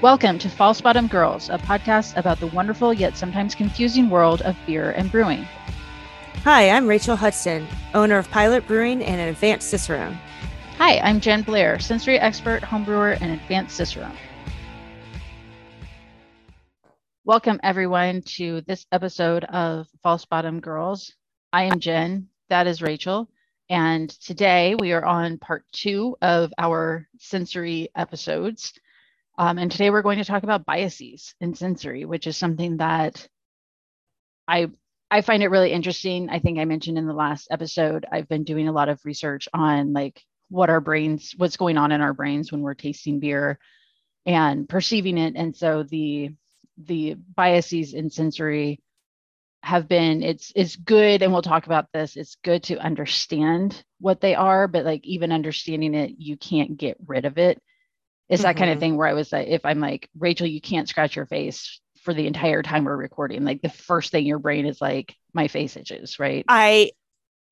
Welcome to False Bottom Girls, a podcast about the wonderful yet sometimes confusing world of beer and brewing. Hi, I'm Rachel Hudson, owner of Pilot Brewing and an advanced Cicerone. Hi, I'm Jen Blair, sensory expert, homebrewer, and advanced Cicerone. Welcome, everyone, to this episode of False Bottom Girls. I am Jen, that is Rachel, and today we are on part two of our sensory episodes. Um, and today we're going to talk about biases in sensory, which is something that I I find it really interesting. I think I mentioned in the last episode, I've been doing a lot of research on like what our brains, what's going on in our brains when we're tasting beer and perceiving it. And so the the biases in sensory have been it's it's good and we'll talk about this it's good to understand what they are but like even understanding it you can't get rid of it it's that mm-hmm. kind of mm-hmm. thing where I was like, if I'm like, Rachel, you can't scratch your face for the entire time we're recording. Like the first thing your brain is like, my face itches, right? I,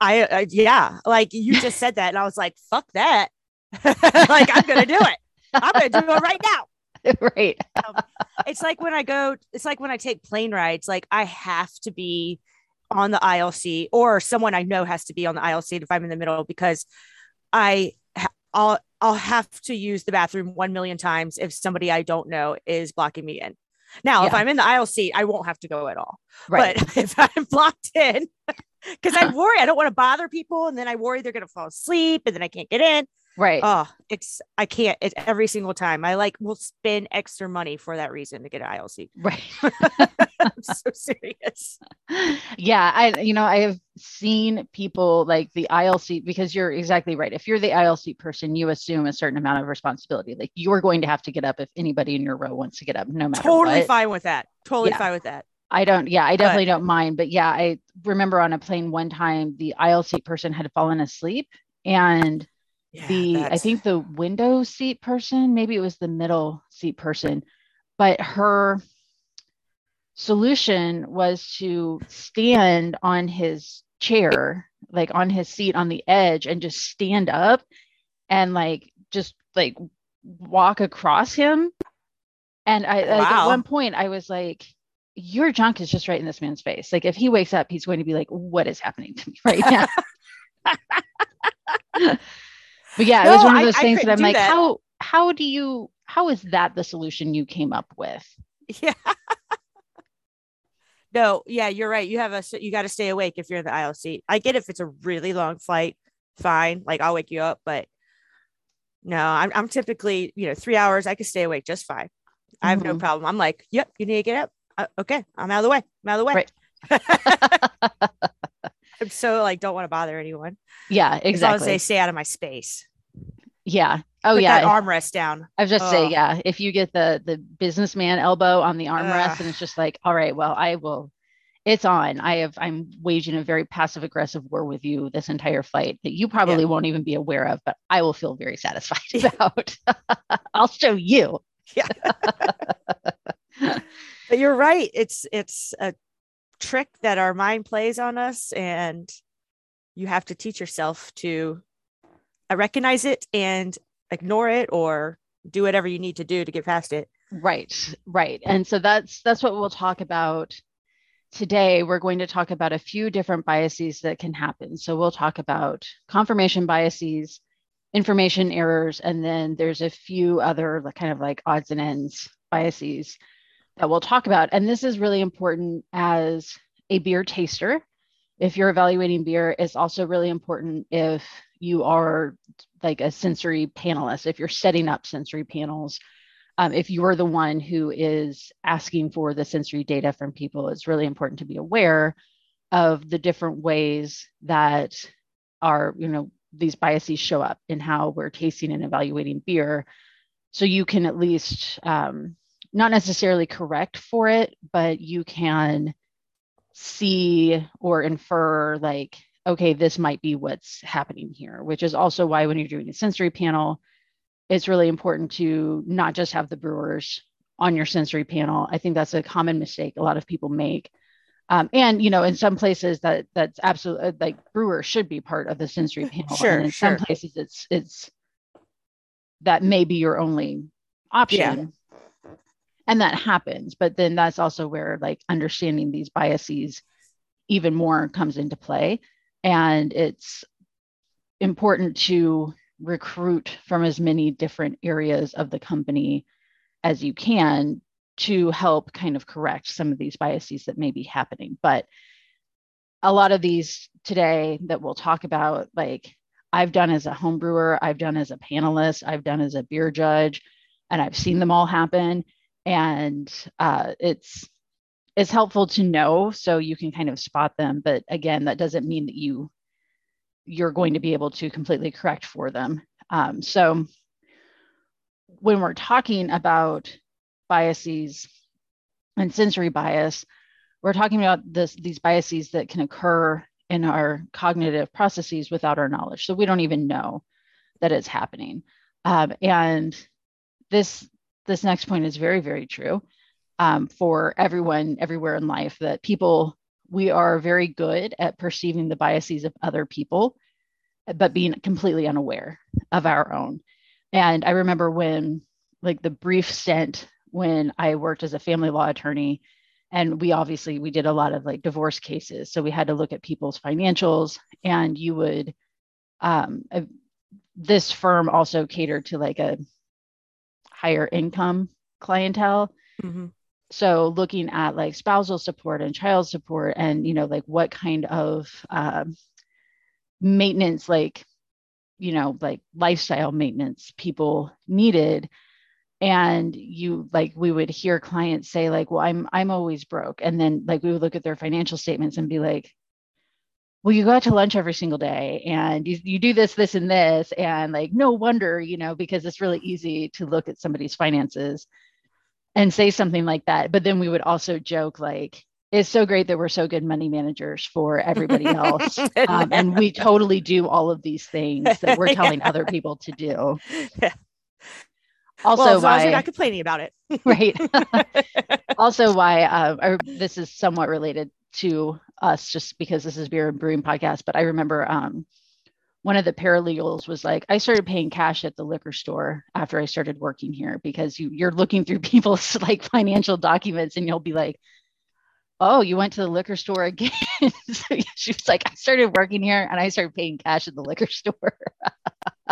I, uh, yeah, like you just said that, and I was like, fuck that. like I'm gonna do it. I'm gonna do it right now. right. um, it's like when I go. It's like when I take plane rides. Like I have to be on the ILC or someone I know has to be on the ILC if I'm in the middle because I I'll I'll have to use the bathroom 1 million times if somebody I don't know is blocking me in. Now, yeah. if I'm in the aisle seat, I won't have to go at all. Right. But if I'm blocked in, because I worry, I don't want to bother people. And then I worry they're going to fall asleep and then I can't get in. Right. Oh, it's I can't. It's every single time. I like will spend extra money for that reason to get an aisle seat. Right. I'm so serious. Yeah, I you know I have seen people like the ILC because you're exactly right. If you're the ILC person, you assume a certain amount of responsibility. Like you're going to have to get up if anybody in your row wants to get up, no matter. Totally what. fine with that. Totally yeah. fine with that. I don't, yeah, I definitely don't mind. But yeah, I remember on a plane one time the aisle seat person had fallen asleep and yeah, the that's... I think the window seat person, maybe it was the middle seat person, but her solution was to stand on his chair, like on his seat on the edge, and just stand up and like just like walk across him. And I wow. like, at one point I was like, your junk is just right in this man's face. Like if he wakes up, he's going to be like, what is happening to me right now? But yeah, no, it was one of those I, things I that I'm like, that. how how do you how is that the solution you came up with? Yeah. no, yeah, you're right. You have a you got to stay awake if you're in the aisle seat. I get if it's a really long flight, fine. Like I'll wake you up, but no, I'm I'm typically you know three hours. I can stay awake just fine. I have mm-hmm. no problem. I'm like, yep, you need to get up. Uh, okay, I'm out of the way. I'm out of the way. Right. I'm so like don't want to bother anyone. Yeah, exactly. As long as they stay out of my space. Yeah. Oh Put yeah. That armrest down. I was just oh. say yeah. If you get the the businessman elbow on the armrest, and it's just like, all right, well, I will. It's on. I have. I'm waging a very passive aggressive war with you this entire flight that you probably yeah. won't even be aware of, but I will feel very satisfied about. I'll show you. Yeah. but you're right. It's it's a trick that our mind plays on us and you have to teach yourself to uh, recognize it and ignore it or do whatever you need to do to get past it. Right right. And so that's that's what we'll talk about today. We're going to talk about a few different biases that can happen. So we'll talk about confirmation biases information errors and then there's a few other kind of like odds and ends biases that we'll talk about. And this is really important as a beer taster. If you're evaluating beer, it's also really important if you are like a sensory panelist, if you're setting up sensory panels. Um, if you are the one who is asking for the sensory data from people, it's really important to be aware of the different ways that are, you know, these biases show up in how we're tasting and evaluating beer. So you can at least um, not necessarily correct for it, but you can see or infer like, okay, this might be what's happening here, which is also why when you're doing a sensory panel, it's really important to not just have the brewers on your sensory panel. I think that's a common mistake a lot of people make. Um, and you know, in some places that that's absolutely like brewer should be part of the sensory panel. Sure. And in sure. some places, it's it's that may be your only option. And that happens but then that's also where like understanding these biases even more comes into play. And it's important to recruit from as many different areas of the company as you can to help kind of correct some of these biases that may be happening. But a lot of these today that we'll talk about like i've done as a home brewer i've done as a panelist i've done as a beer judge and i've seen them all happen and uh, it's it's helpful to know so you can kind of spot them but again that doesn't mean that you you're going to be able to completely correct for them. Um, so when we're talking about biases and sensory bias we're talking about this these biases that can occur in our cognitive processes without our knowledge. So we don't even know that it's happening. Um, and this this next point is very very true um, for everyone everywhere in life that people we are very good at perceiving the biases of other people but being completely unaware of our own. And i remember when like the brief stint when i worked as a family law attorney and we obviously we did a lot of like divorce cases so we had to look at people's financials and you would um, uh, this firm also catered to like a higher income clientele. Mm-hmm. So looking at like spousal support and child support and you know like what kind of um, maintenance like you know like lifestyle maintenance people needed. And you like we would hear clients say like well i'm i'm always broke. And then like we would look at their financial statements and be like well you go out to lunch every single day and you, you do this this and this and like no wonder you know because it's really easy to look at somebody's finances and say something like that. But then we would also joke like, it's so great that we're so good money managers for everybody else. um, and we totally do all of these things that we're telling yeah. other people to do. Yeah. Also, well, why you're not complaining about it, right? also, why uh, or this is somewhat related to us, just because this is beer and brewing podcast. But I remember um, one of the paralegals was like, I started paying cash at the liquor store after I started working here because you, you're looking through people's like financial documents and you'll be like, oh, you went to the liquor store again. so she was like, I started working here and I started paying cash at the liquor store.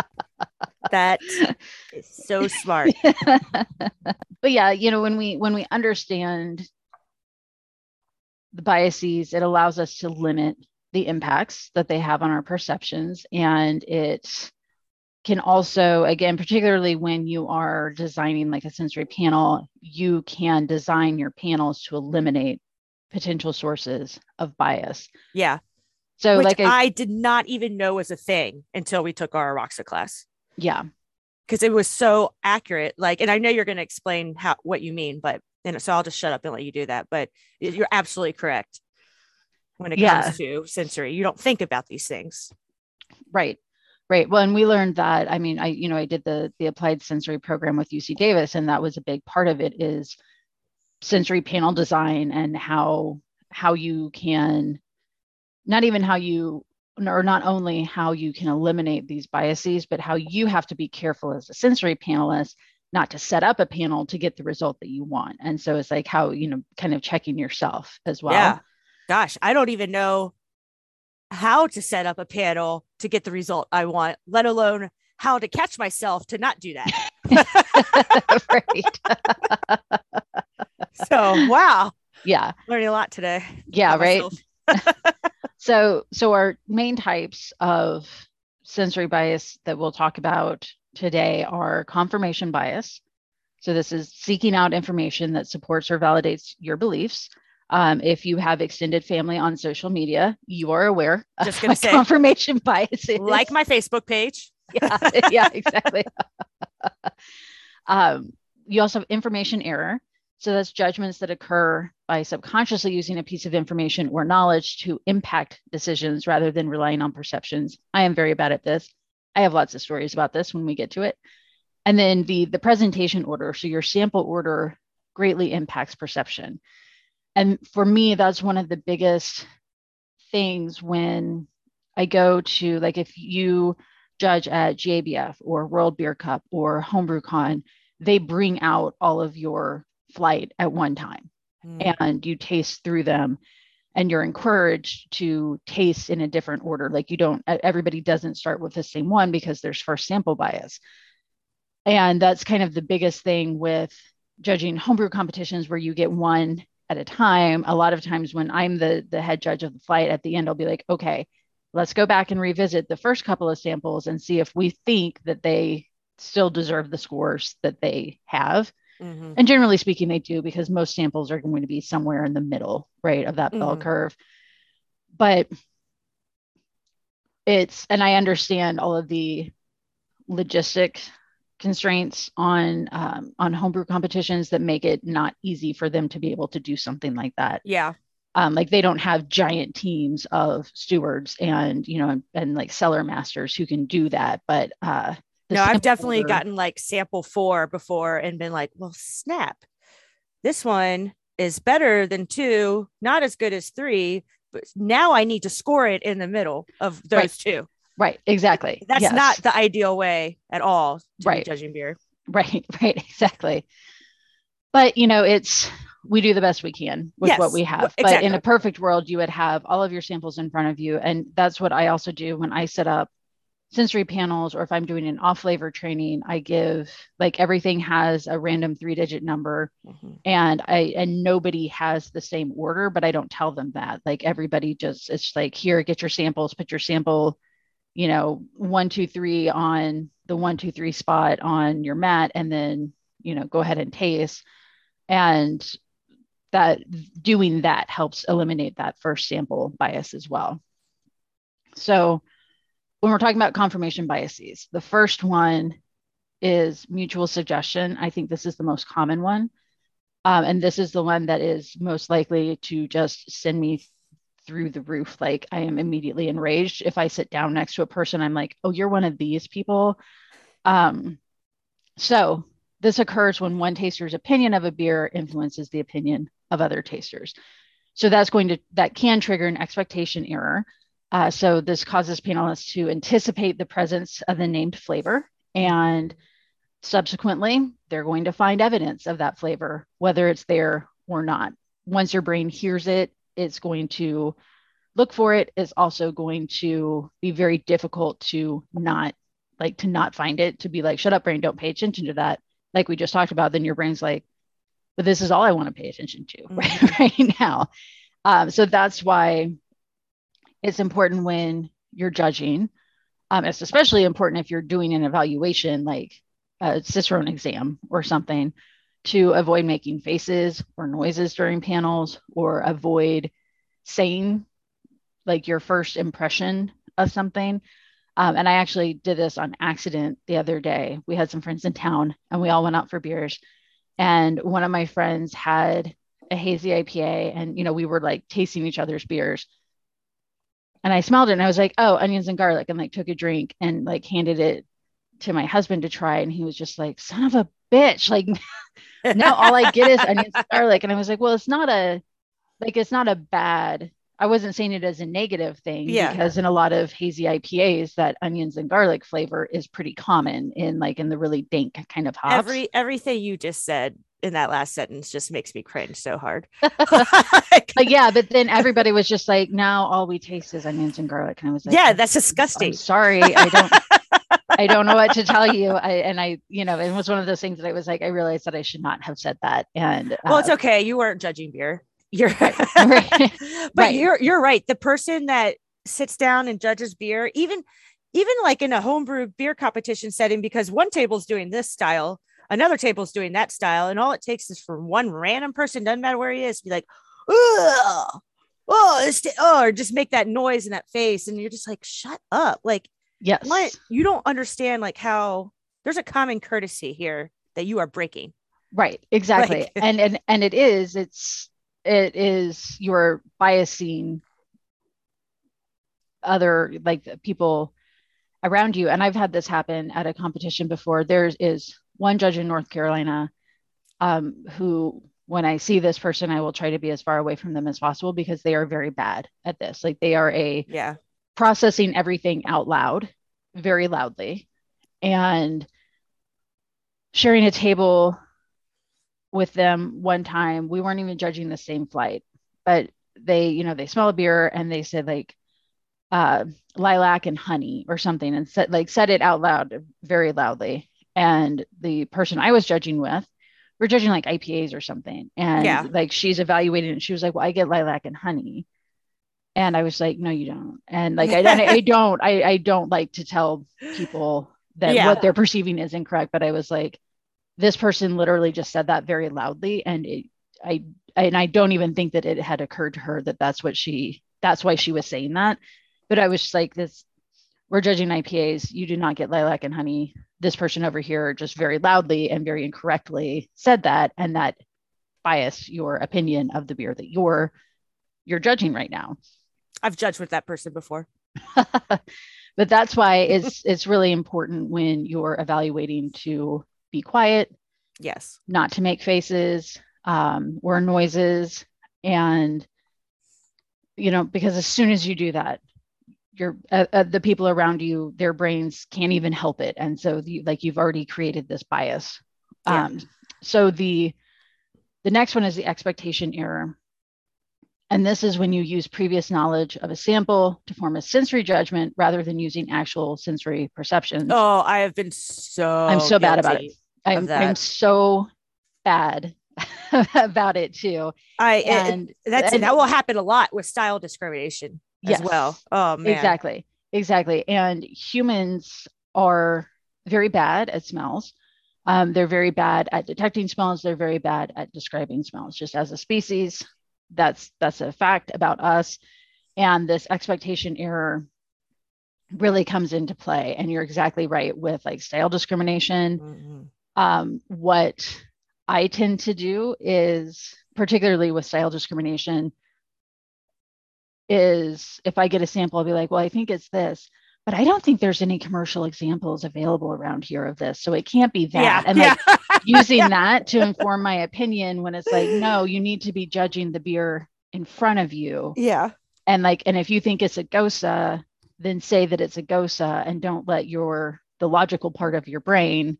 that is so smart. but yeah, you know, when we when we understand the biases, it allows us to limit the impacts that they have on our perceptions. And it can also, again, particularly when you are designing like a sensory panel, you can design your panels to eliminate potential sources of bias. Yeah. So, Which like, I, I did not even know was a thing until we took our Aroxa class. Yeah. Because it was so accurate. Like, and I know you're going to explain how what you mean, but and so I'll just shut up and let you do that. But you're absolutely correct when it yeah. comes to sensory. You don't think about these things. Right. Right. Well, and we learned that. I mean, I, you know, I did the the applied sensory program with UC Davis, and that was a big part of it is sensory panel design and how how you can not even how you or not only how you can eliminate these biases, but how you have to be careful as a sensory panelist not to set up a panel to get the result that you want. And so it's like how, you know, kind of checking yourself as well. Yeah gosh, I don't even know how to set up a panel to get the result I want, let alone how to catch myself to not do that. right. so, wow. Yeah. Learning a lot today. Yeah, right. so, so our main types of sensory bias that we'll talk about today are confirmation bias. So, this is seeking out information that supports or validates your beliefs. Um, if you have extended family on social media, you are aware Just gonna say, confirmation bias. Like my Facebook page. yeah, yeah, exactly. um, you also have information error. So that's judgments that occur by subconsciously using a piece of information or knowledge to impact decisions rather than relying on perceptions. I am very bad at this. I have lots of stories about this when we get to it. And then the the presentation order. So your sample order greatly impacts perception and for me that's one of the biggest things when i go to like if you judge at GABF or World Beer Cup or Homebrew Con, they bring out all of your flight at one time Mm. and you taste through them and you're encouraged to taste in a different order. Like you don't everybody doesn't start with the same one because there's first sample bias. And that's kind of the biggest thing with judging homebrew competitions where you get one at a time. A lot of times when i'm the the head judge of the flight at the end i'll be like okay let's go back and revisit the first couple of samples and see if we think that they still deserve the scores that they have Mhm. and generally speaking, they do because most samples are going to be somewhere in the middle, right, of that bell Mhm. curve. But it's, and I understand all of the logistic constraints on um, on homebrew competitions that make it not easy for them to be able to do something like that. Yeah. Um, like they don't have giant teams of stewards and you know and, and like cellar masters who can do that. But uh, No, I've definitely order- gotten like sample four before and been like, well, snap. This one is better than two, not as good as three, but now I need to score it in the middle of those Right. two. right exactly. That's Yes. not the ideal way at all to be judging beer. Right, right, exactly. But you know, it's we do the best we can with Yes, what we have. But in a perfect world, you would have all of your samples in front of you. And that's what I also do when I set up sensory panels or if I'm doing an off flavor training, I give like everything has a random three digit number Mhm. and I and nobody has the same order, but I don't tell them that. Like everybody just it's like here, get your samples, put your sample, you know, one, two, three on the one, two, three spot on your mat, and then you know, go ahead and taste. And that doing that helps eliminate that first sample bias as well. So when we're talking about confirmation biases, the first one is mutual suggestion. I think this is the most common one. Um, and this is the one that is most likely to just send me through the roof. Like I am immediately enraged. If I sit down next to a person, I'm like, oh, you're one of these people. Um, so this occurs when one taster's opinion of a beer influences the opinion of other tasters. So that's going to, that can trigger an expectation error. Uh, so this causes panelists to anticipate the presence of the named flavor and subsequently they're going to find evidence of that flavor whether it's there or not. Once your brain hears it it's going to look for it. It's also going to be very difficult to not like to not find it to be like shut up brain don't pay attention to that. Like we just talked about then your brain's like but this is all i want to pay attention to right, right now. Um, so that's why it's important when you're judging um, it's especially important if you're doing an evaluation like a Cicerone exam or something to avoid making faces or noises during panels or avoid saying like your first impression of something. Um, and I actually did this on accident the other day. We had some friends in town and we all went out for beers. And one of my friends had a hazy IPA and, you know, we were like tasting each other's beers. And I smelled it and I was like, oh, onions and garlic, and like took a drink and like handed it to my husband to try. And he was just like, son of a bitch. Like now all I get is onions and garlic. And I was like, well, it's not a like it's not a bad. I wasn't saying it as a negative thing Yeah. because in a lot of hazy IPAs, that onions and garlic flavor is pretty common in like in the really dank kind of hops. Every everything you just said in that last sentence just makes me cringe so hard. but yeah, but then everybody was just like, now all we taste is onions and garlic. And I was like, yeah, that's disgusting. I'm sorry. I don't I don't know what to tell you. I and I, you know, it was one of those things that I was like, I realized that I should not have said that. And well, it's uh, okay. You weren't judging beer. You're right. but Right. you're you're right. The person that sits down and judges beer, even even like in a homebrew beer competition setting, because one table's doing this style, another table's doing that style, and all it takes is for one random person, doesn't matter where he is, to be like, oh, oh, it's oh, or just make that noise in that face, and you're just like, shut up, like yes. what you don't understand, like how there's a common courtesy here that you are breaking. Right, exactly. Like- and and and it is, it's it is you're biasing other like people around you. And I've had this happen at a competition before. There is one judge in North Carolina um, who, when I see this person, I will try to be as far away from them as possible because they are very bad at this. Like they are a Yeah. processing everything out loud, very loudly, and sharing a table with them one time. We weren't even judging the same flight, but they, you know, they smell a beer and they said like uh, lilac and honey or something, and said like said it out loud, very loudly. And the person I was judging with, we're judging like IPAs or something, and Yeah. like she's evaluating, and she was like, "Well, I get lilac and honey." And I was like, no, you don't. And like, I, and I, don't, I, I don't like to tell people that Yeah. what they're perceiving is incorrect. But I was like, this person literally just said that very loudly. And it, I, and I don't even think that it had occurred to her that that's what she, that's why she was saying that. But I was just like, this, we're judging IPAs. You do not get lilac and honey. This person over here just very loudly and very incorrectly said that. And that bias your opinion of the beer that you're, you're judging right now. I've judged with that person before. but that's why it's it's really important when you're evaluating to be quiet Yes. not to make faces um, or noises and you know because as soon as you do that your uh, uh, the people around you their brains can't even help it and so the, like you've already created this bias Yeah. um, so the the next one is the expectation error and this is when you use previous knowledge of a sample to form a sensory judgment rather than using actual sensory perceptions Oh, I have been so. I'm so bad about it. I'm. I'm so bad about it too I and and that's and- that will happen a lot with style discrimination as well. Oh man. Exactly. Exactly. And humans are very bad at smells. Um, they're very bad at detecting smells. They're very bad at describing smells. Just as a species, that's that's a fact about us. And this expectation error really comes into play. And you're exactly right with like style discrimination. Mhm. Um, what I tend to do is, particularly with style discrimination, is if I get a sample, I'll be like, well, I think it's this, but I don't think there's any commercial examples available around here of this. So it can't be that. Yeah. And yeah. like using that to inform my opinion when it's like, no, you need to be judging the beer in front of you. yeah. And like, and if you think it's a Gose, then say that it's a Gose and don't let your, the logical part of your brain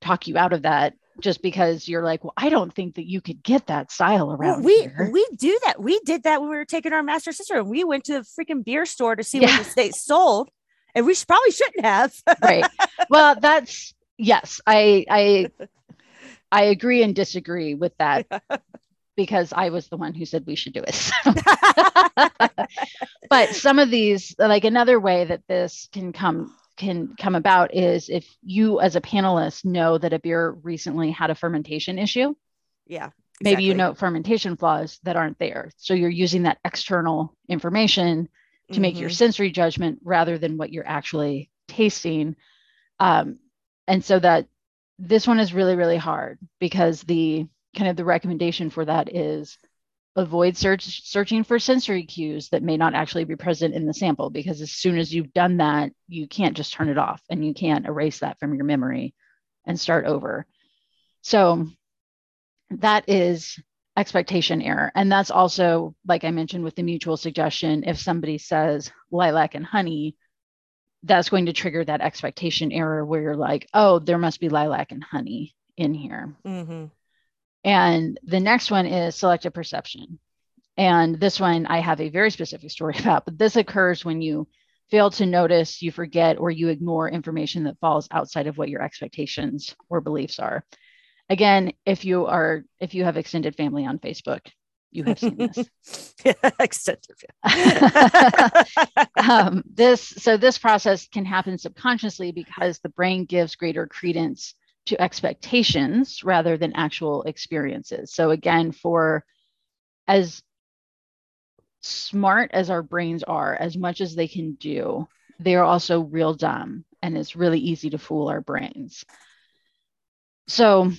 talk you out of that just because you're like, well, I don't think that you could get that style Well, around we here. we do that. We did that when we were taking our master Cicerone, and we went to the freaking beer store to see Yeah. what state sold, and we probably shouldn't have. right well that's yes i i i agree and disagree with that because i was the one who said we should do it but some of these like another way that this can come can come about is if you as a panelist know that a beer recently had a fermentation issue yeah. maybe you exactly. know fermentation flaws that aren't there so you're using that external information to make your Mhm. sensory judgment rather than what you're actually tasting. Um, and so that this one is really, really hard because the kind of the recommendation for that is avoid search searching for sensory cues that may not actually be present in the sample because as soon as you've done that, you can't just turn it off and you can't erase that from your memory and start over. So that is expectation error. And that's also, like I mentioned with the mutual suggestion, if somebody says lilac and honey, that's going to trigger that expectation error where you're like, oh, there must be lilac and honey in here. Mhm. And the next one is selective perception. And this one I have a very specific story about, but this occurs when you fail to notice, you forget, or you ignore information that falls outside of what your expectations or beliefs are. Again, if you are if you have extended family on Facebook, you have seen this. Extensive. um, this so this process can happen subconsciously because the brain gives greater credence to expectations rather than actual experiences. So again for as smart as our brains are as much as they can do they are also real dumb and it's really easy to fool our brains. So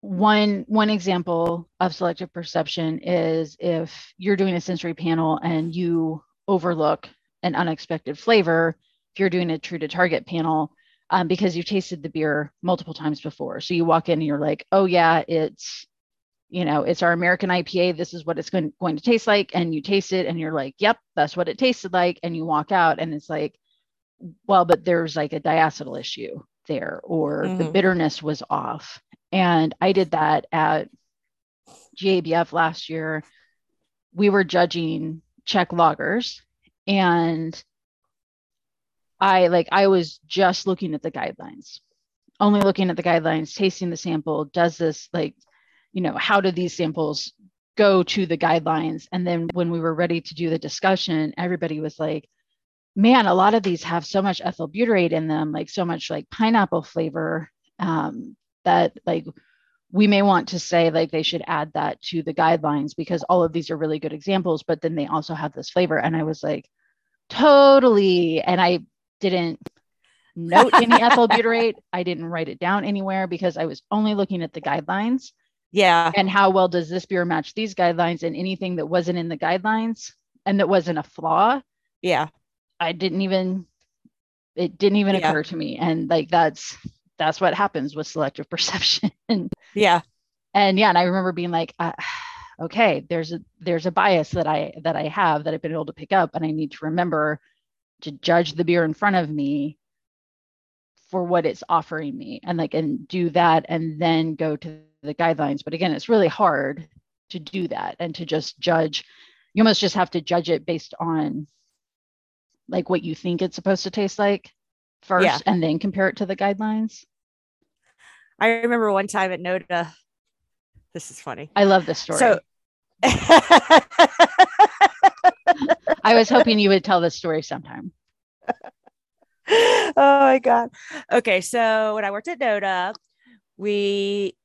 one one example of selective perception is if you're doing a sensory panel and you overlook an unexpected flavor if you're doing a true to target panel um, because you've tasted the beer multiple times before. So you walk in and you're like oh yeah it's you know it's our american ipa this is what it's going, going to taste like. And you taste it and you're like yep that's what it tasted like. And you walk out and it's like well but there's like a diacetyl issue there or the Mhm. bitterness was off. And I did that at GABF last year. We were judging Czech lagers and I like I was just looking at the guidelines, only looking at the guidelines, tasting the sample. Does this like, you know, how do these samples go to the guidelines? And then when we were ready to do the discussion, everybody was like, man, a lot of these have so much ethyl butyrate in them, like so much like pineapple flavor um, that like we may want to say like they should add that to the guidelines because all of these are really good examples, but then they also have this flavor. And I was like, totally. And I didn't note any ethyl butyrate. I didn't write it down anywhere because I was only looking at the guidelines. Yeah. And how well does this beer match these guidelines and anything that wasn't in the guidelines and that wasn't a flaw? Yeah. I didn't even it didn't even Yeah. occur to me. And like that's that's what happens with selective perception. Yeah. and yeah, and I remember being like, uh, okay, there's a there's a bias that I that I have that I've been able to pick up, and I need to remember to judge the beer in front of me for what it's offering me, and like and do that, and then go to the guidelines. But again, it's really hard to do that and to just judge. You almost just have to judge it based on like what you think it's supposed to taste like first, Yeah. and then compare it to the guidelines. I remember one time at Noda. This is funny. I love this story. So I was hoping you would tell this story sometime. oh my god. Okay, so when I worked at Noda, we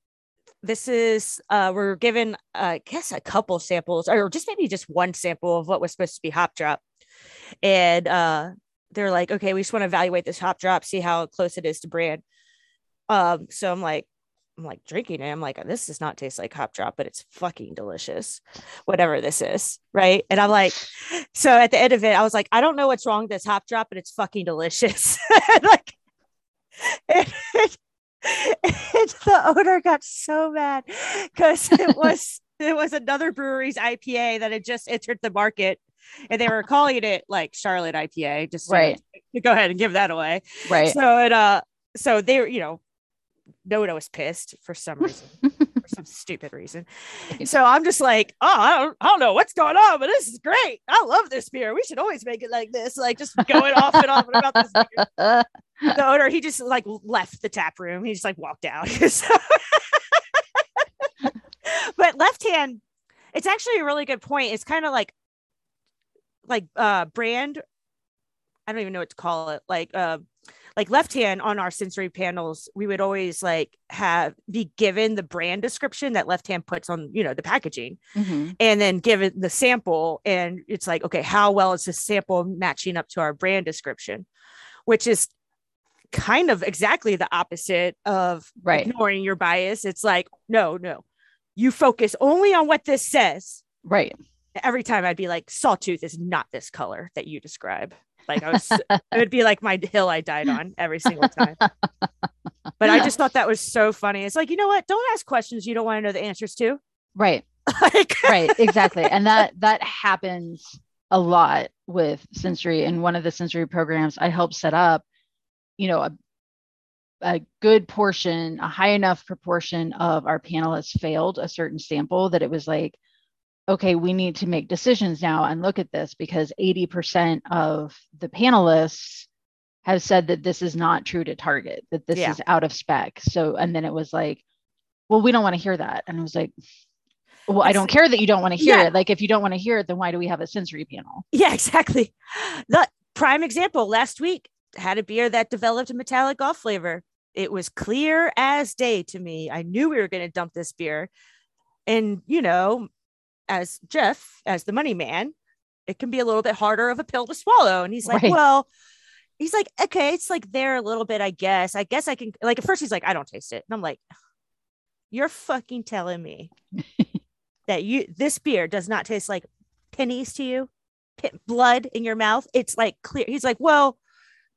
this is uh we're given uh, I guess a couple samples or just maybe just one sample of what was supposed to be hop drop. And uh they're like, okay, we just want to evaluate this hop drop, see how close it is to brand. Um, so I'm like, I'm like drinking it. I'm like, this does not taste like hop drop, but it's fucking delicious, whatever this is. Right. And I'm like, so at the end of it, I was like, I don't know what's wrong with this hop drop, but it's fucking delicious. And, like, and, and the owner got so mad because it was it was another brewery's IPA that had just entered the market. And they were calling it like Charlotte IPA, just to, Right. to go ahead and give that away. Right. So it uh so they were, you know, Noda was pissed for some reason, for some stupid reason. So I'm just like, oh, I don't, I don't know what's going on, but this is great. I love this beer. We should always make it like this, like just going off and on about this beer. The owner, he just like left the tap room. He just like walked out. So- but left hand, it's actually a really good point. It's kind of like like uh brand. I don't even know what to call it. Like uh like left hand on our sensory panels, we would always like have be given the brand description that left hand puts on, you know, the packaging Mhm. and then given the sample. And it's like, okay, how well is this sample matching up to our brand description? Which is kind of exactly the opposite of Right. ignoring your bias. It's like, no, no, you focus only on what this says. Right. Every time I'd be like, sawtooth is not this color that you describe. Like I was, it would be like my hill I died on every single time. But I just thought that was so funny. It's like, you know what? Don't ask questions you don't want to know the answers to. Right. like, Right. Exactly. and that that happens a lot with sensory. and one of the sensory programs I helped set up, you know, a a good portion, a high enough proportion of our panelists failed a certain sample that it was like, okay, we need to make decisions now and look at this because 80% of the panelists have said that this is not true to target, that this Yeah. is out of spec. So, and then it was like, well, we don't want to hear that. And I was like, well, I don't care that you don't want to hear Yeah. it. Like, if you don't want to hear it, then why do we have a sensory panel? Yeah, exactly. The prime example last week had a beer that developed a metallic off flavor. It was clear as day to me. I knew we were going to dump this beer. And, you know, as Jeff, as the money man, it can be a little bit harder of a pill to swallow. And he's like, Right. well, he's like, okay, it's like there a little bit, I guess. I guess I can, like, at first he's like, I don't taste it. And I'm like, you're fucking telling me that you, this beer does not taste like pennies to you? pit blood in your mouth. It's like clear. He's like, well,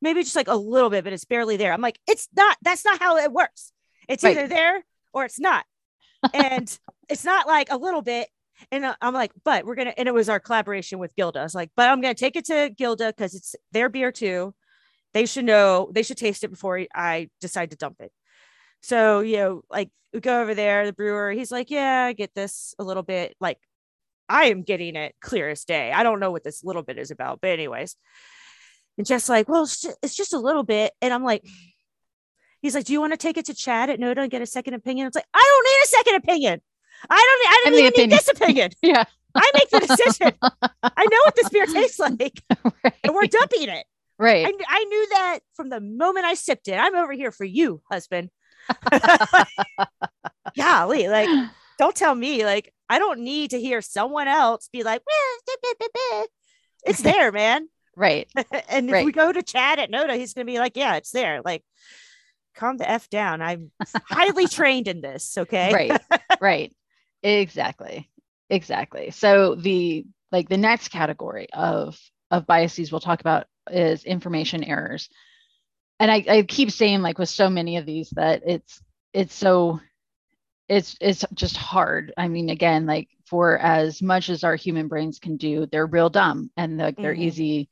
maybe just like a little bit, but it's barely there. I'm like, it's not. That's not how it works. It's Right. either there or it's not, and it's not like a little bit. And I'm like, but we're gonna. And it was our collaboration with Gilda. I was like, but I'm gonna take it to Gilda because it's their beer too. They should know. They should taste it before I decide to dump it. So, you know, like we go over there, the brewer, he's like, Yeah, I get this a little bit. Like, I am getting it clear as day. I don't know what this little bit is about, but, anyways. And just like, Well, it's just, it's just a little bit. And I'm like, He's like, Do you want to take it to Chad at Noda and get a second opinion? It's like, I don't need a second opinion. I don't, I don't even need this opinion. yeah. I make the decision. I know what this beer tastes like. Right. And we're dumping it. Right. I, I knew that from the moment I sipped it. I'm over here for you, husband. Golly, like, don't tell me. Like, I don't need to hear someone else be like, it's there, man. Right. and if right. we go to Chad at Noda, he's going to be like, yeah, it's there. Like, calm the F down. I'm highly trained in this. Okay. Right. Right. Exactly. Exactly. So the like the next category of of biases we'll talk about is information errors. And I, I keep saying like with so many of these that it's it's so it's it's just hard. I mean, again, like for as much as our human brains can do, they're real dumb and like they're mm-hmm. easy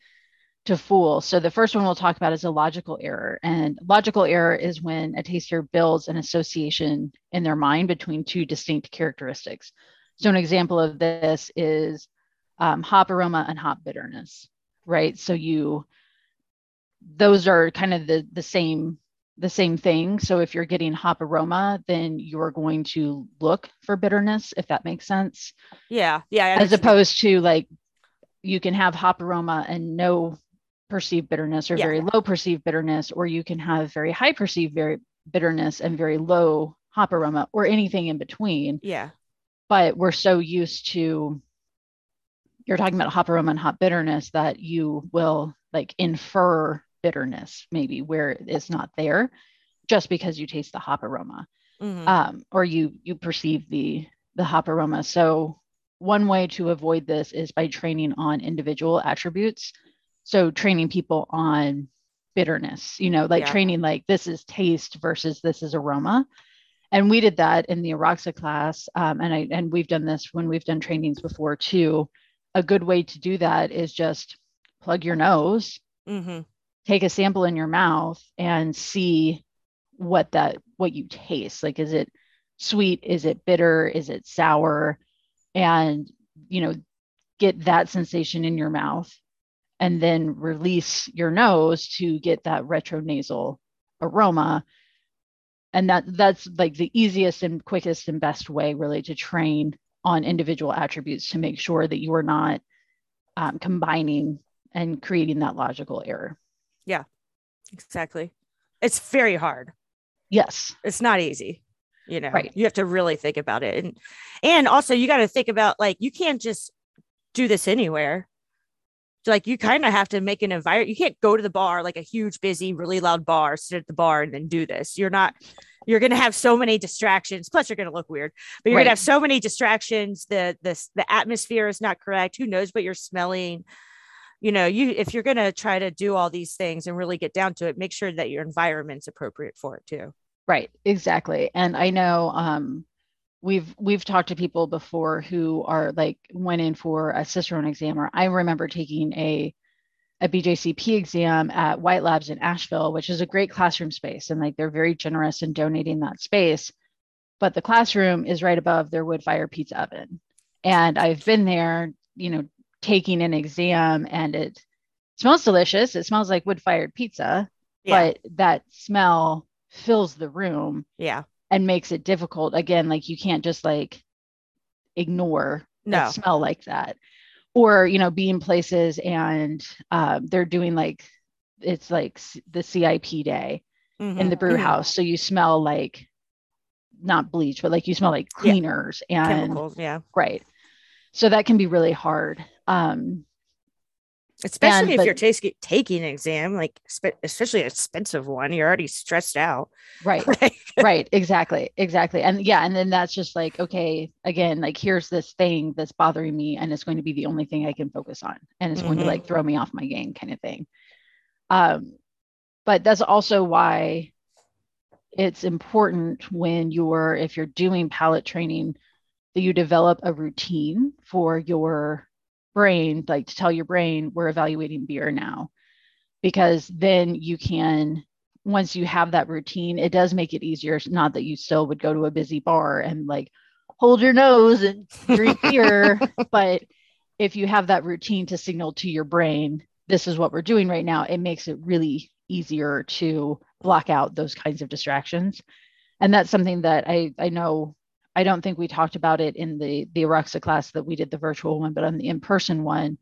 to fool. So the first one we'll talk about is a logical error. And logical error is when a taster builds an association in their mind between two distinct characteristics. So an example of this is um, hop aroma and hop bitterness, right? So you, those are kind of the the same the same thing. So if you're getting hop aroma, then you're going to look for bitterness, if that makes sense. Yeah, yeah. As opposed to like you can have hop aroma and no perceived bitterness or yeah. very low perceived bitterness, or you can have very high perceived very bitterness and very low hop aroma or anything in between. Yeah but we're so used to you're talking about hop aroma and hop bitterness that you will like infer bitterness maybe where it's not there just because you taste the hop aroma mm-hmm. um, or you you perceive the the hop aroma so one way to avoid this is by training on individual attributes so training people on bitterness you know like yeah. training like this is taste versus this is aroma and we did that in the Aroxa class. Um, and I and we've done this when we've done trainings before too. A good way to do that is just plug your nose, mm-hmm. take a sample in your mouth, and see what that what you taste. Like, is it sweet? Is it bitter? Is it sour? And you know, get that sensation in your mouth, and then release your nose to get that retronasal aroma. And that that's like the easiest and quickest and best way really to train on individual attributes to make sure that you are not um, combining and creating that logical error. Yeah exactly. It's very hard. Yes. It's not easy you know. Right. You have to really think about it. And and also you got to think about like you can't just do this anywhere like you kind of have to make an environment. You can't go to the bar like a huge, busy, really loud bar, sit at the bar and then do this. You're not, you're going to have so many distractions. Plus, you're going to look weird, but you're right. going to have so many distractions. The, the, the atmosphere is not correct. Who knows what you're smelling? You know, you, if you're going to try to do all these things and really get down to it, make sure that your environment's appropriate for it too. Right. Exactly. And I know, um, we've we've talked to people before who are like went in for a cicerone exam or i remember taking a a bjcp exam at white labs in asheville which is a great classroom space and like they're very generous in donating that space but the classroom is right above their wood fire pizza oven. And i've been there you know taking an exam and it smells delicious. It smells like wood fired pizza yeah. but that smell fills the room. Yeah and makes it difficult. Again like you can't just like ignore no. smell like that. Or you know be in places and um, they're doing like it's like the cip day mm-hmm. in the brew mm-hmm. house. So you smell like not bleach but like you smell like cleaners yeah. and Chemicals, yeah. Right. So that can be really hard. Um especially and, if but, you're taking an exam like especially an expensive one you're already stressed out right right exactly exactly and yeah and then that's just like okay again like here's this thing that's bothering me and it's going to be the only thing i can focus on and it's mm-hmm. going to like mm-hmm. throw me off my game kind of thing um but that's also why it's important when you're if you're doing palate training that you develop a routine for your brain, like to tell your brain, we're evaluating beer now, because then you can once you have that routine, it does make it easier. Not that you still would go to a busy bar and like hold your nose and drink beer, but if you have that routine to signal to your brain, this is what we're doing right now, it makes it really easier to block out those kinds of distractions. And that's something that I, I know I don't think we talked about it in the the Aroxa class that we did the virtual one, but on the in-person one,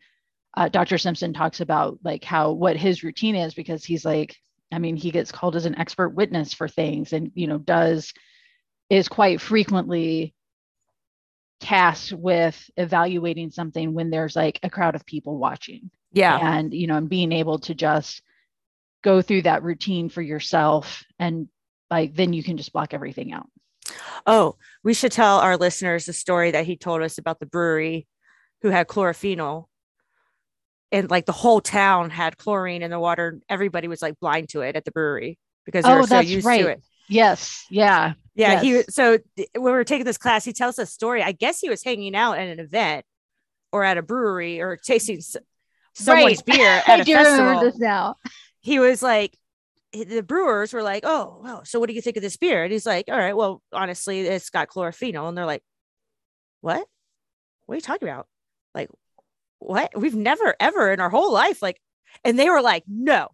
uh, Dr. Simpson talks about like how what his routine is because he's like, I mean, he gets called as an expert witness for things and you know does is quite frequently tasked with evaluating something when there's like a crowd of people watching. Yeah. And, you know, and being able to just go through that routine for yourself and like then you can just block everything out. Oh, we should tell our listeners the story that he told us about the brewery who had chlorophenol. And like the whole town had chlorine in the water. Everybody was like blind to it at the brewery because they Oh, were so used right. to it. Yes. Yeah. Yeah, he Yes. so th- when we were taking this class, he tells us a story. I guess he was hanging out at an event or at a brewery or tasting someone's Right. beer I at a do festival. remember this now. He was like, the brewers were like, "Oh, well, so what do you think of this beer?" And he's like, "All right, well, honestly, it's got chlorophenol." And they're like, "What? What are you talking about? Like, what? We've never ever in our whole life like." And they were like, "No,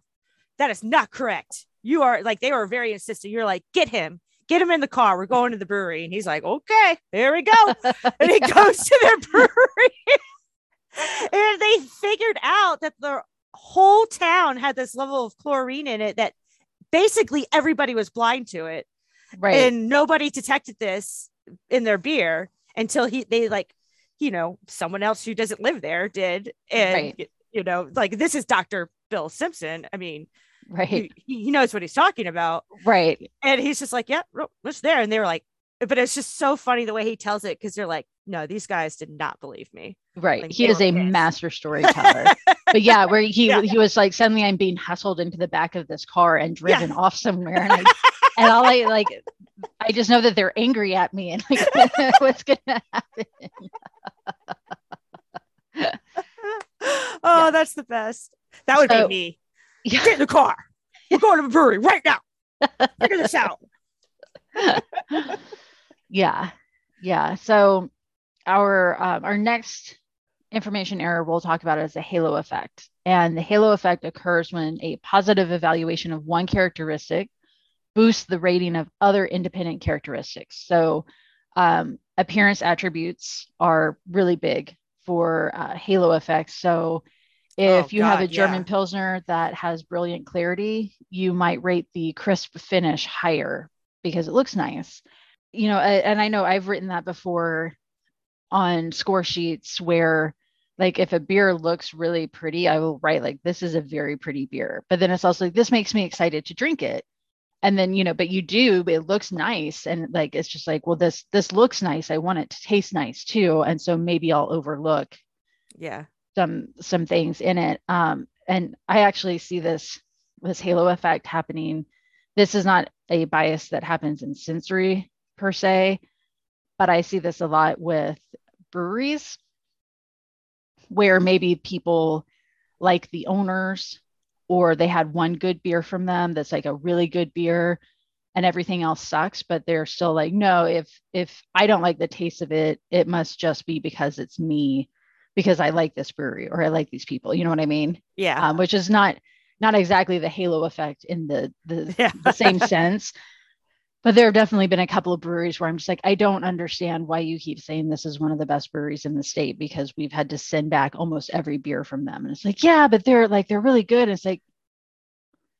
that is not correct. You are like they were very insistent. You're like, get him." Get him in the car. We're going to the brewery. And he's like, okay, here we go. and he goes to their brewery. and they figured out that the whole town had this level of chlorine in it that basically everybody was blind to it Right. and nobody detected this in their beer until he they like you know someone else who doesn't live there did and Right. you know like this is dr bill simpson i mean right. he, he knows what he's talking about right. and he's just like yeah it's there and they were like but it's just so funny the way he tells it because they're like no these guys did not believe me Right. Like, he is a master storyteller. But yeah, where he Yeah. he was like, suddenly I'm being hustled into the back of this car and driven off somewhere. And, I, and all I like I just know that they're angry at me and like what's gonna happen. oh that's the best that would So- be me Yeah. get in the car we're going to the brewery right now figure this out yeah yeah so our um, our next information error we'll talk about is the halo effect. And the halo effect occurs when a positive evaluation of one characteristic boosts the rating of other independent characteristics. So um, appearance attributes are really big for uh, halo effects. So if Oh, you have a german yeah. pilsner that has brilliant clarity you might rate the crisp finish higher because it looks nice. You know and i know i've written that before on score sheets where like if a beer looks really pretty i will write like this is a very pretty beer but then it's also like this makes me excited to drink it. And then you know but you do it looks nice and like it's just like well this this looks nice. I want it to taste nice too. And so maybe i'll overlook yeah. some some things in it. Um and i actually see this this halo effect happening. This is not a bias that happens in sensory per se but i see this a lot with breweries where maybe people like the owners or they had one good beer from them that's like a really good beer and everything else sucks but they're still like no if if i don't like the taste of it it must just be because it's me because i like this brewery or i like these people. You know what i mean? Yeah. Um, which is not not exactly the halo effect in the the, Yeah. the same sense but there have definitely been a couple of breweries where i'm just like i don't understand why you keep saying this is one of the best breweries in the state because we've had to send back almost every beer from them. And it's like yeah but they're like they're really good. It's like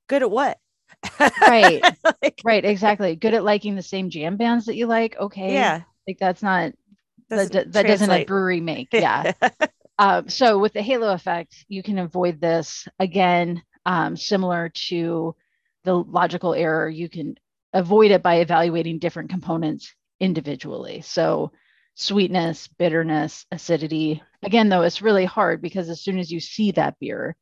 good at what? Right. Like, right exactly. Good at liking the same jam bands that you like? Okay. Yeah. Like that's not that, doesn't that doesn't a brewery make. Yeah. Um, so with the halo effect you can avoid this. Again um, similar to the logical error you can avoid it by evaluating different components individually. So sweetness bitterness acidity. Again though it's really hard because as soon as you see that beer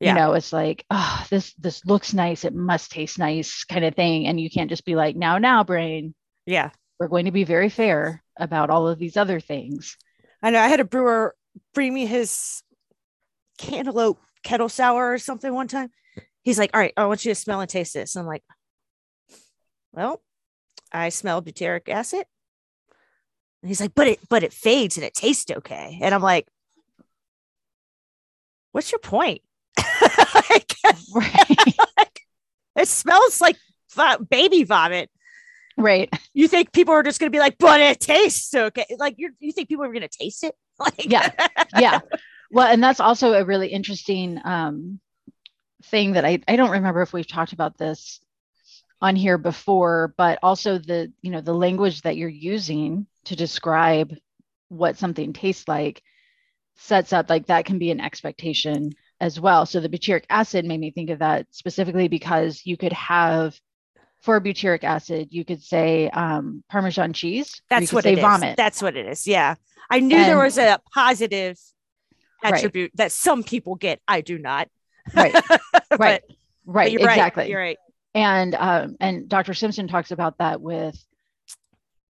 Yeah. you know it's like oh this this looks nice. It must taste nice kind of thing. And you can't just be like now now brain. Yeah. We're going to be very fair about all of these other things. I know. I had a brewer bring me his cantaloupe kettle sour or something one time. he's like, all right, I want you to smell and taste this. And I'm like, well, I smell butyric acid. And he's like, but it but it fades and it tastes okay. And I'm like, what's your point? like, like, it smells like baby vomit. Right. You think people are just going to be like, but it tastes okay. Like you you think people are going to taste it? Like Yeah. Yeah. Well, and that's also a really interesting um thing that I I don't remember if we've talked about this on here before, but also the, you know, the language that you're using to describe what something tastes like sets up like that can be an expectation as well. So the butyric acid made me think of that specifically because you could have for butyric acid, you could say um, Parmesan cheese. That's what it vomit. Is. That's what it is. Yeah. I knew and, there was a positive attribute right. that some people get. I do not. Right. but, right. Right. You're exactly. Right. You're right. And um, and Dr. Simpson talks about that with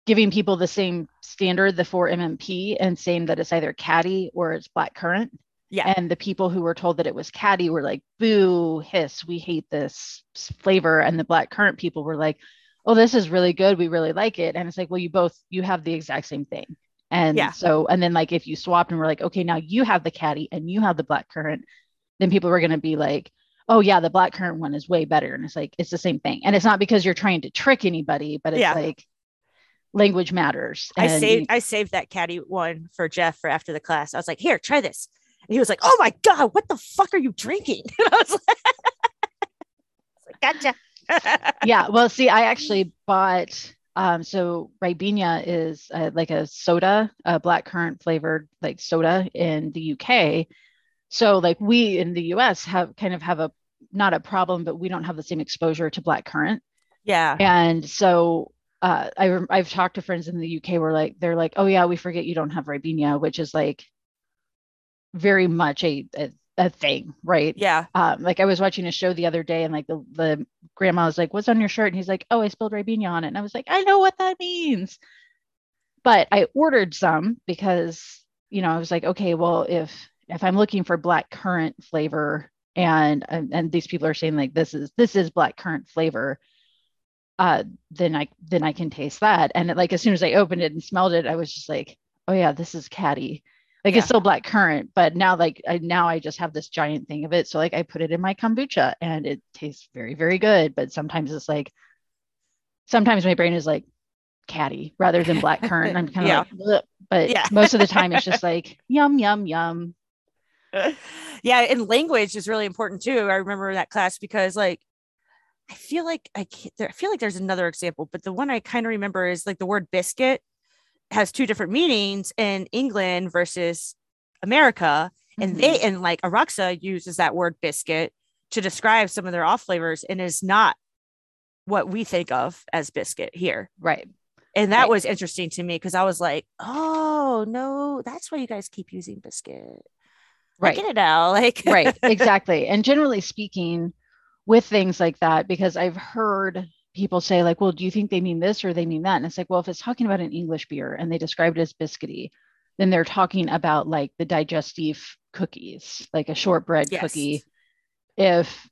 giving people the same standard, the 4-MMP, and saying that it's either catty or it's black currant. Yeah. And the people who were told that it was catty were like, boo, hiss, we hate this flavor. And the black currant people were like, oh, this is really good. We really like it. And it's like, well, you both, you have the exact same thing. And yeah. so, and then like if you swapped and we're like, okay, now you have the caddy and you have the black currant, then people were going to be like, oh yeah, the black currant one is way better. And it's like, it's the same thing. And it's not because you're trying to trick anybody, but it's yeah. like language matters. And I saved, I saved that catty one for Jeff for after the class. I was like, here, try this. And he was like, "Oh my god, what the fuck are you drinking?" And I was like, "Gotcha." yeah. Well, see, I actually bought. Um, so Ribena is uh, like a soda, a black currant flavored like soda in the UK. So like we in the US have kind of have a not a problem, but we don't have the same exposure to black currant. Yeah. And so uh, I, I've talked to friends in the UK where like they're like, oh yeah, we forget you don't have Ribena, which is like very much a, a, a thing, right? Yeah. Um, like I was watching a show the other day and like the, the grandma was like, What's on your shirt? And he's like, Oh, I spilled Ribena on it. And I was like, I know what that means. But I ordered some because, you know, I was like, okay, well, if if I'm looking for black currant flavor and and, these people are saying like this is this is black currant flavor, uh, then I then I can taste that. And it, like as soon as I opened it and smelled it, I was just like, oh yeah, this is catty like yeah. it's still black currant but now like I, now i just have this giant thing of it so like i put it in my kombucha and it tastes very very good but sometimes it's like sometimes my brain is like catty rather than black currant i'm kind of yeah. like but yeah. most of the time it's just like yum yum yum yeah and language is really important too i remember that class because like i feel like i can't there, i feel like there's another example but the one i kind of remember is like the word biscuit has two different meanings in England versus America. And mm-hmm. they and like Aroxa uses that word biscuit to describe some of their off flavors and is not what we think of as biscuit here. Right. And that right. was interesting to me because I was like, oh no, that's why you guys keep using biscuit. Right. I get it now. Like right, exactly. And generally speaking, with things like that, because I've heard people say like well do you think they mean this or they mean that and it's like well if it's talking about an english beer and they describe it as biscuity then they're talking about like the digestive cookies like a shortbread yes. cookie if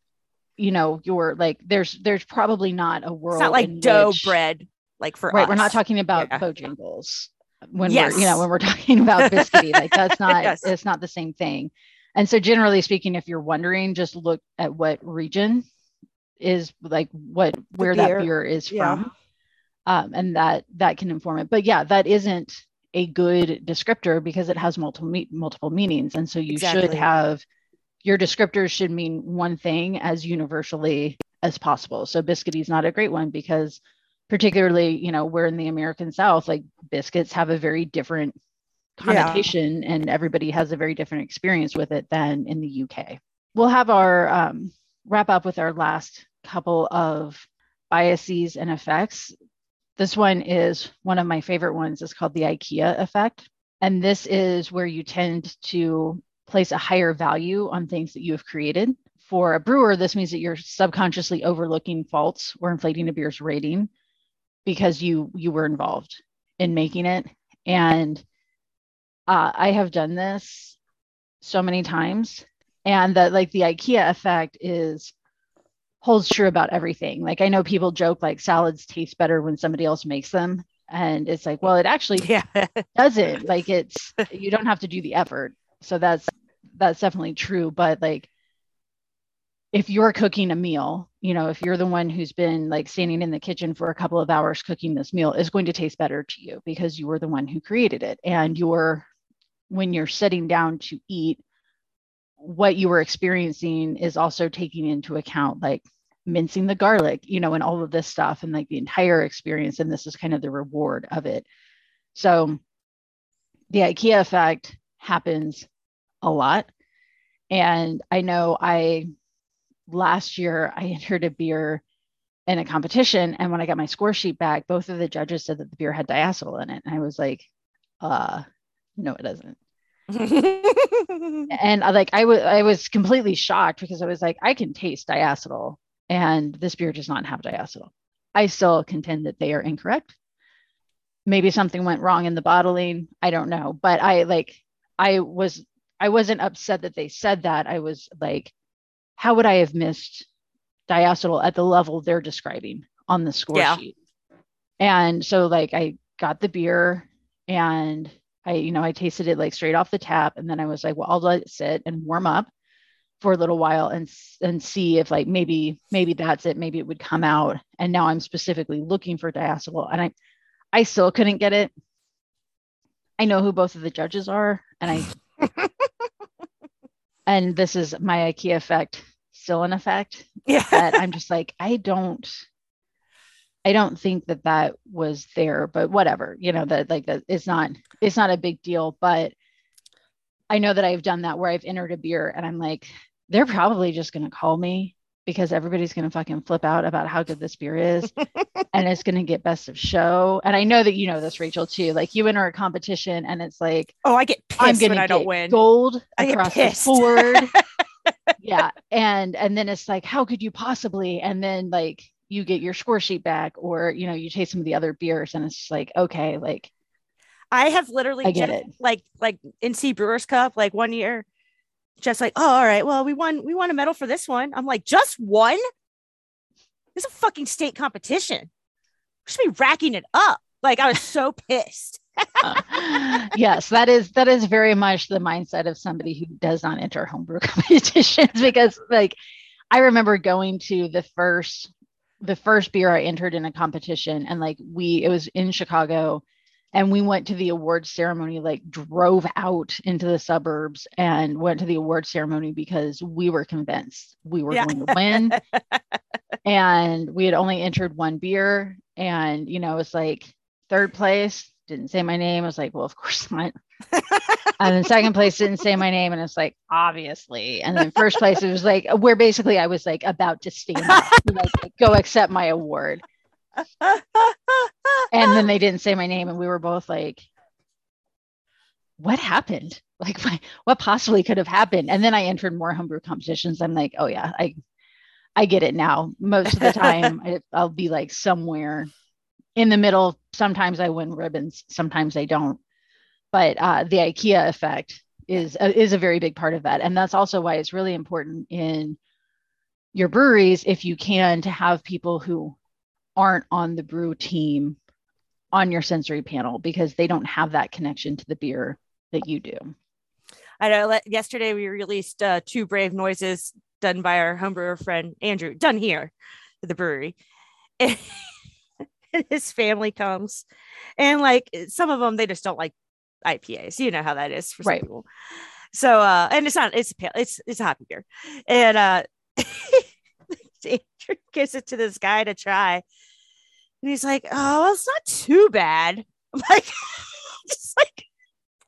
you know you're like there's there's probably not a world it's not like dough which, bread like for right us. we're not talking about yeah. bojangles when yes. we're you know when we're talking about biscuity like that's not yes. it's not the same thing and so generally speaking if you're wondering just look at what region is like what where beer. that beer is yeah. from um, and that that can inform it but yeah that isn't a good descriptor because it has multiple multiple meanings and so you exactly. should have your descriptors should mean one thing as universally as possible so biscuity is not a great one because particularly you know we're in the american south like biscuits have a very different connotation yeah. and everybody has a very different experience with it than in the uk we'll have our um, wrap up with our last couple of biases and effects. This one is one of my favorite ones. It's called the IKEA effect. And this is where you tend to place a higher value on things that you have created. For a brewer, this means that you're subconsciously overlooking faults or inflating a beer's rating because you you were involved in making it. And uh, I have done this so many times. And that like the IKEA effect is holds true about everything. Like I know people joke like salads taste better when somebody else makes them. And it's like, well, it actually Yeah. doesn't. Like it's you don't have to do the effort. So that's that's definitely true. But like if you're cooking a meal, you know, if you're the one who's been like standing in the kitchen for a couple of hours cooking this meal, is going to taste better to you because you were the one who created it. And you're when you're sitting down to eat, what you were experiencing is also taking into account like mincing the garlic, you know, and all of this stuff and like the entire experience. And this is kind of the reward of it. So the IKEA effect happens a lot. And I know I last year I entered a beer in a competition. And when I got my score sheet back, both of the judges said that the beer had diacetyl in it. And I was like, uh, no, it doesn't. and I, like I was I was completely shocked because I was like, I can taste diacetyl, and this beer does not have diacetyl. I still contend that they are incorrect. Maybe something went wrong in the bottling. I don't know, but I like I was I wasn't upset that they said that. I was like, how would I have missed diacetyl at the level they're describing on the score Yeah. sheet? And so like I got the beer and I, you know, I tasted it like straight off the tap. And then I was like, well, I'll let it sit and warm up for a little while and and see if like maybe maybe that's it. Maybe it would come out. And now I'm specifically looking for diacetyl, and I I still couldn't get it. I know who both of the judges are, and I and this is my IKEA effect still in effect. yeah. That I'm just like I don't. I don't think that that was there, but whatever, you know, that like that it's not, it's not a big deal. But I know that I've done that where I've entered a beer and I'm like, they're probably just going to call me because everybody's going to fucking flip out about how good this beer is and it's going to get best of show. And I know that you know this, Rachel, too. Like you enter a competition and it's like, Oh, I get I'm pissed going when to I don't win. gold I get across the pissed. board. yeah. And, and then it's like, how could you possibly? And then like, you get your score sheet back or you know you taste some of the other beers and it's just like okay like I have literally I get just, it. like like NC Brewers Cup like one year, just like oh all right well we won we won a medal for this one. I'm like just one. It's a fucking state competition. We should be racking it up. Like I was so pissed. yes that is that is very much the mindset of somebody who does not enter homebrew competitions because like i remember going to the first the first beer i entered in a competition and like we it was in chicago and we went to the award ceremony like drove out into the suburbs and went to the award ceremony because we were convinced we were Yeah. going to win and we had only entered one beer and you know it was like third place didn't say my name. I was like well of course not. And then second place didn't say my name and it's like obviously. And then first place it was like where basically i was like about to stand up like go accept my award. And then they didn't say my name and we were both like what happened? Like what, possibly could have happened? And then i entered more homebrew competitions. I'm like oh yeah i i get it now. Most of the time I, i'll be like somewhere in the middle sometimes i win ribbons sometimes i don't but uh, the ikea effect is a, is a very big part of that and that's also why it's really important in your breweries if you can to have people who aren't on the brew team on your sensory panel because they don't have that connection to the beer that you do. I know. Yesterday we released uh, two brave noises done by our homebrewer friend Andrew, done here at the brewery. And his family comes, and like some of them, they just don't like IPAs. You know how that is for some people. So, uh, and it's not. It's a pale. It's it's a hoppy beer, and uh, Andrew gives it to this guy to try, and he's like, "Oh, well, it's not too bad." I'm like, just like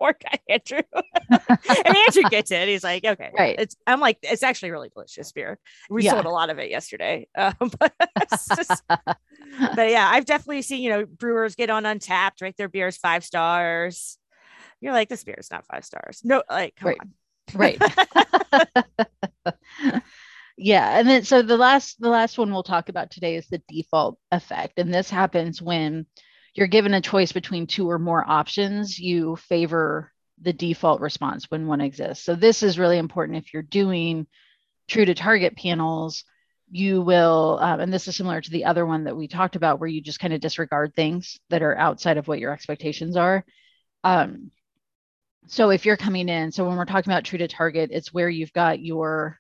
poor guy Andrew. and Andrew gets it. He's like, okay, Right. It's I'm like, it's actually really delicious beer. We Yeah. sold a lot of it yesterday. Um, but, it's just- but yeah, I've definitely seen you know brewers get on Untappd, rate their beers five stars. You're like, this beer is not five stars. No, like, come Right. on. right. yeah, and then so the last the last one we'll talk about today is the default effect, and this happens when you're given a choice between two or more options. You favor the default response when one exists. So this is really important if you're doing true to target panels you will, um, and this is similar to the other one that we talked about, where you just kind of disregard things that are outside of what your expectations are. Um, so if you're coming in, so when we're talking about true to target, it's where you've got your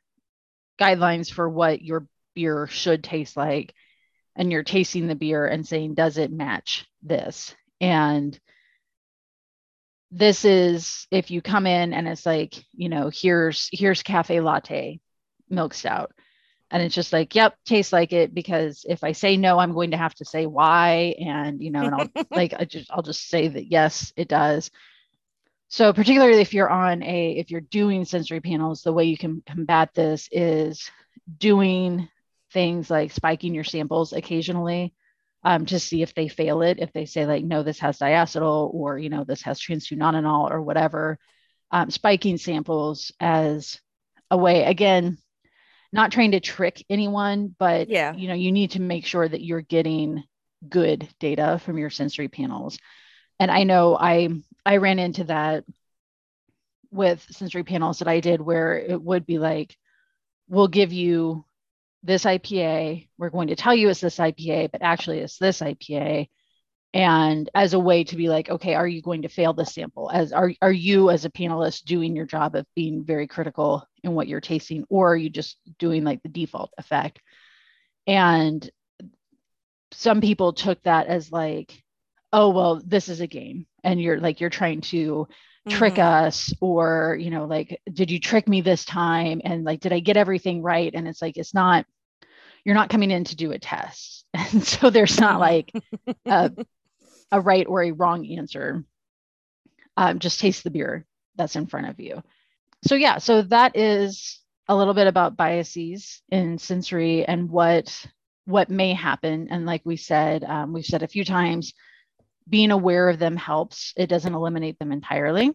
guidelines for what your beer should taste like, and you're tasting the beer and saying, does it match this? And this is if you come in and it's like, you know, here's here's cafe latte, milk stout. And it's just like yep tastes like it because if i say no i'm going to have to say why. And you know and i'll like i just i'll just say that yes it does. So particularly if you're on a if you're doing sensory panels the way you can combat this is doing things like spiking your samples occasionally um, to see if they fail it if they say like no this has diacetyl or you know this has trans 2 nonenal or whatever um, spiking samples as a way again not trying to trick anyone, but yeah, you know, you need to make sure that you're getting good data from your sensory panels. And I know I I ran into that with sensory panels that I did where it would be like, we'll give you this IPA, we're going to tell you it's this IPA, but actually it's this IPA and as a way to be like okay are you going to fail the sample? As are, are you as a panelist doing your job of being very critical in what you're tasting or are you just doing like the default effect? And some people took that as like oh well this is a game and you're like you're trying to trick mm-hmm. us or you know like did you trick me this time and like did i get everything right and it's like it's not you're not coming in to do a test and so there's not like a, a right or a wrong answer. Um, just taste the beer that's in front of you. So, yeah, so that is a little bit about biases in sensory and what what may happen and like we said um, we've said a few times being aware of them helps it doesn't eliminate them entirely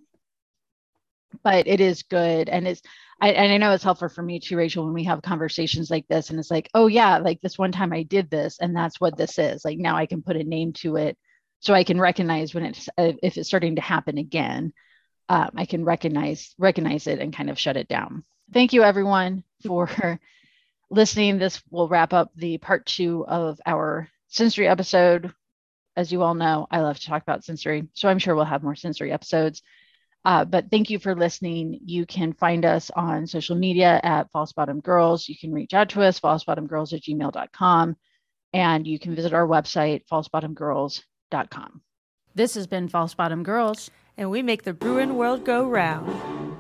but it is good and it's I, and I know it's helpful for me too, Rachel, when we have conversations like this, and it's like, oh yeah, like this one time I did this, and that's what this is. Like now I can put a name to it, so I can recognize when it's uh, if it's starting to happen again. Um, I can recognize recognize it and kind of shut it down. Thank you, everyone, for listening. This will wrap up the part two of our sensory episode. As you all know, I love to talk about sensory, so I'm sure we'll have more sensory episodes. Uh, but thank you for listening. You can find us on social media at False Bottom Girls. You can reach out to us, falsebottomgirls at gmail.com. And you can visit our website, falsebottomgirls.com com. This has been False Bottom Girls. And we make the Bruin world go round.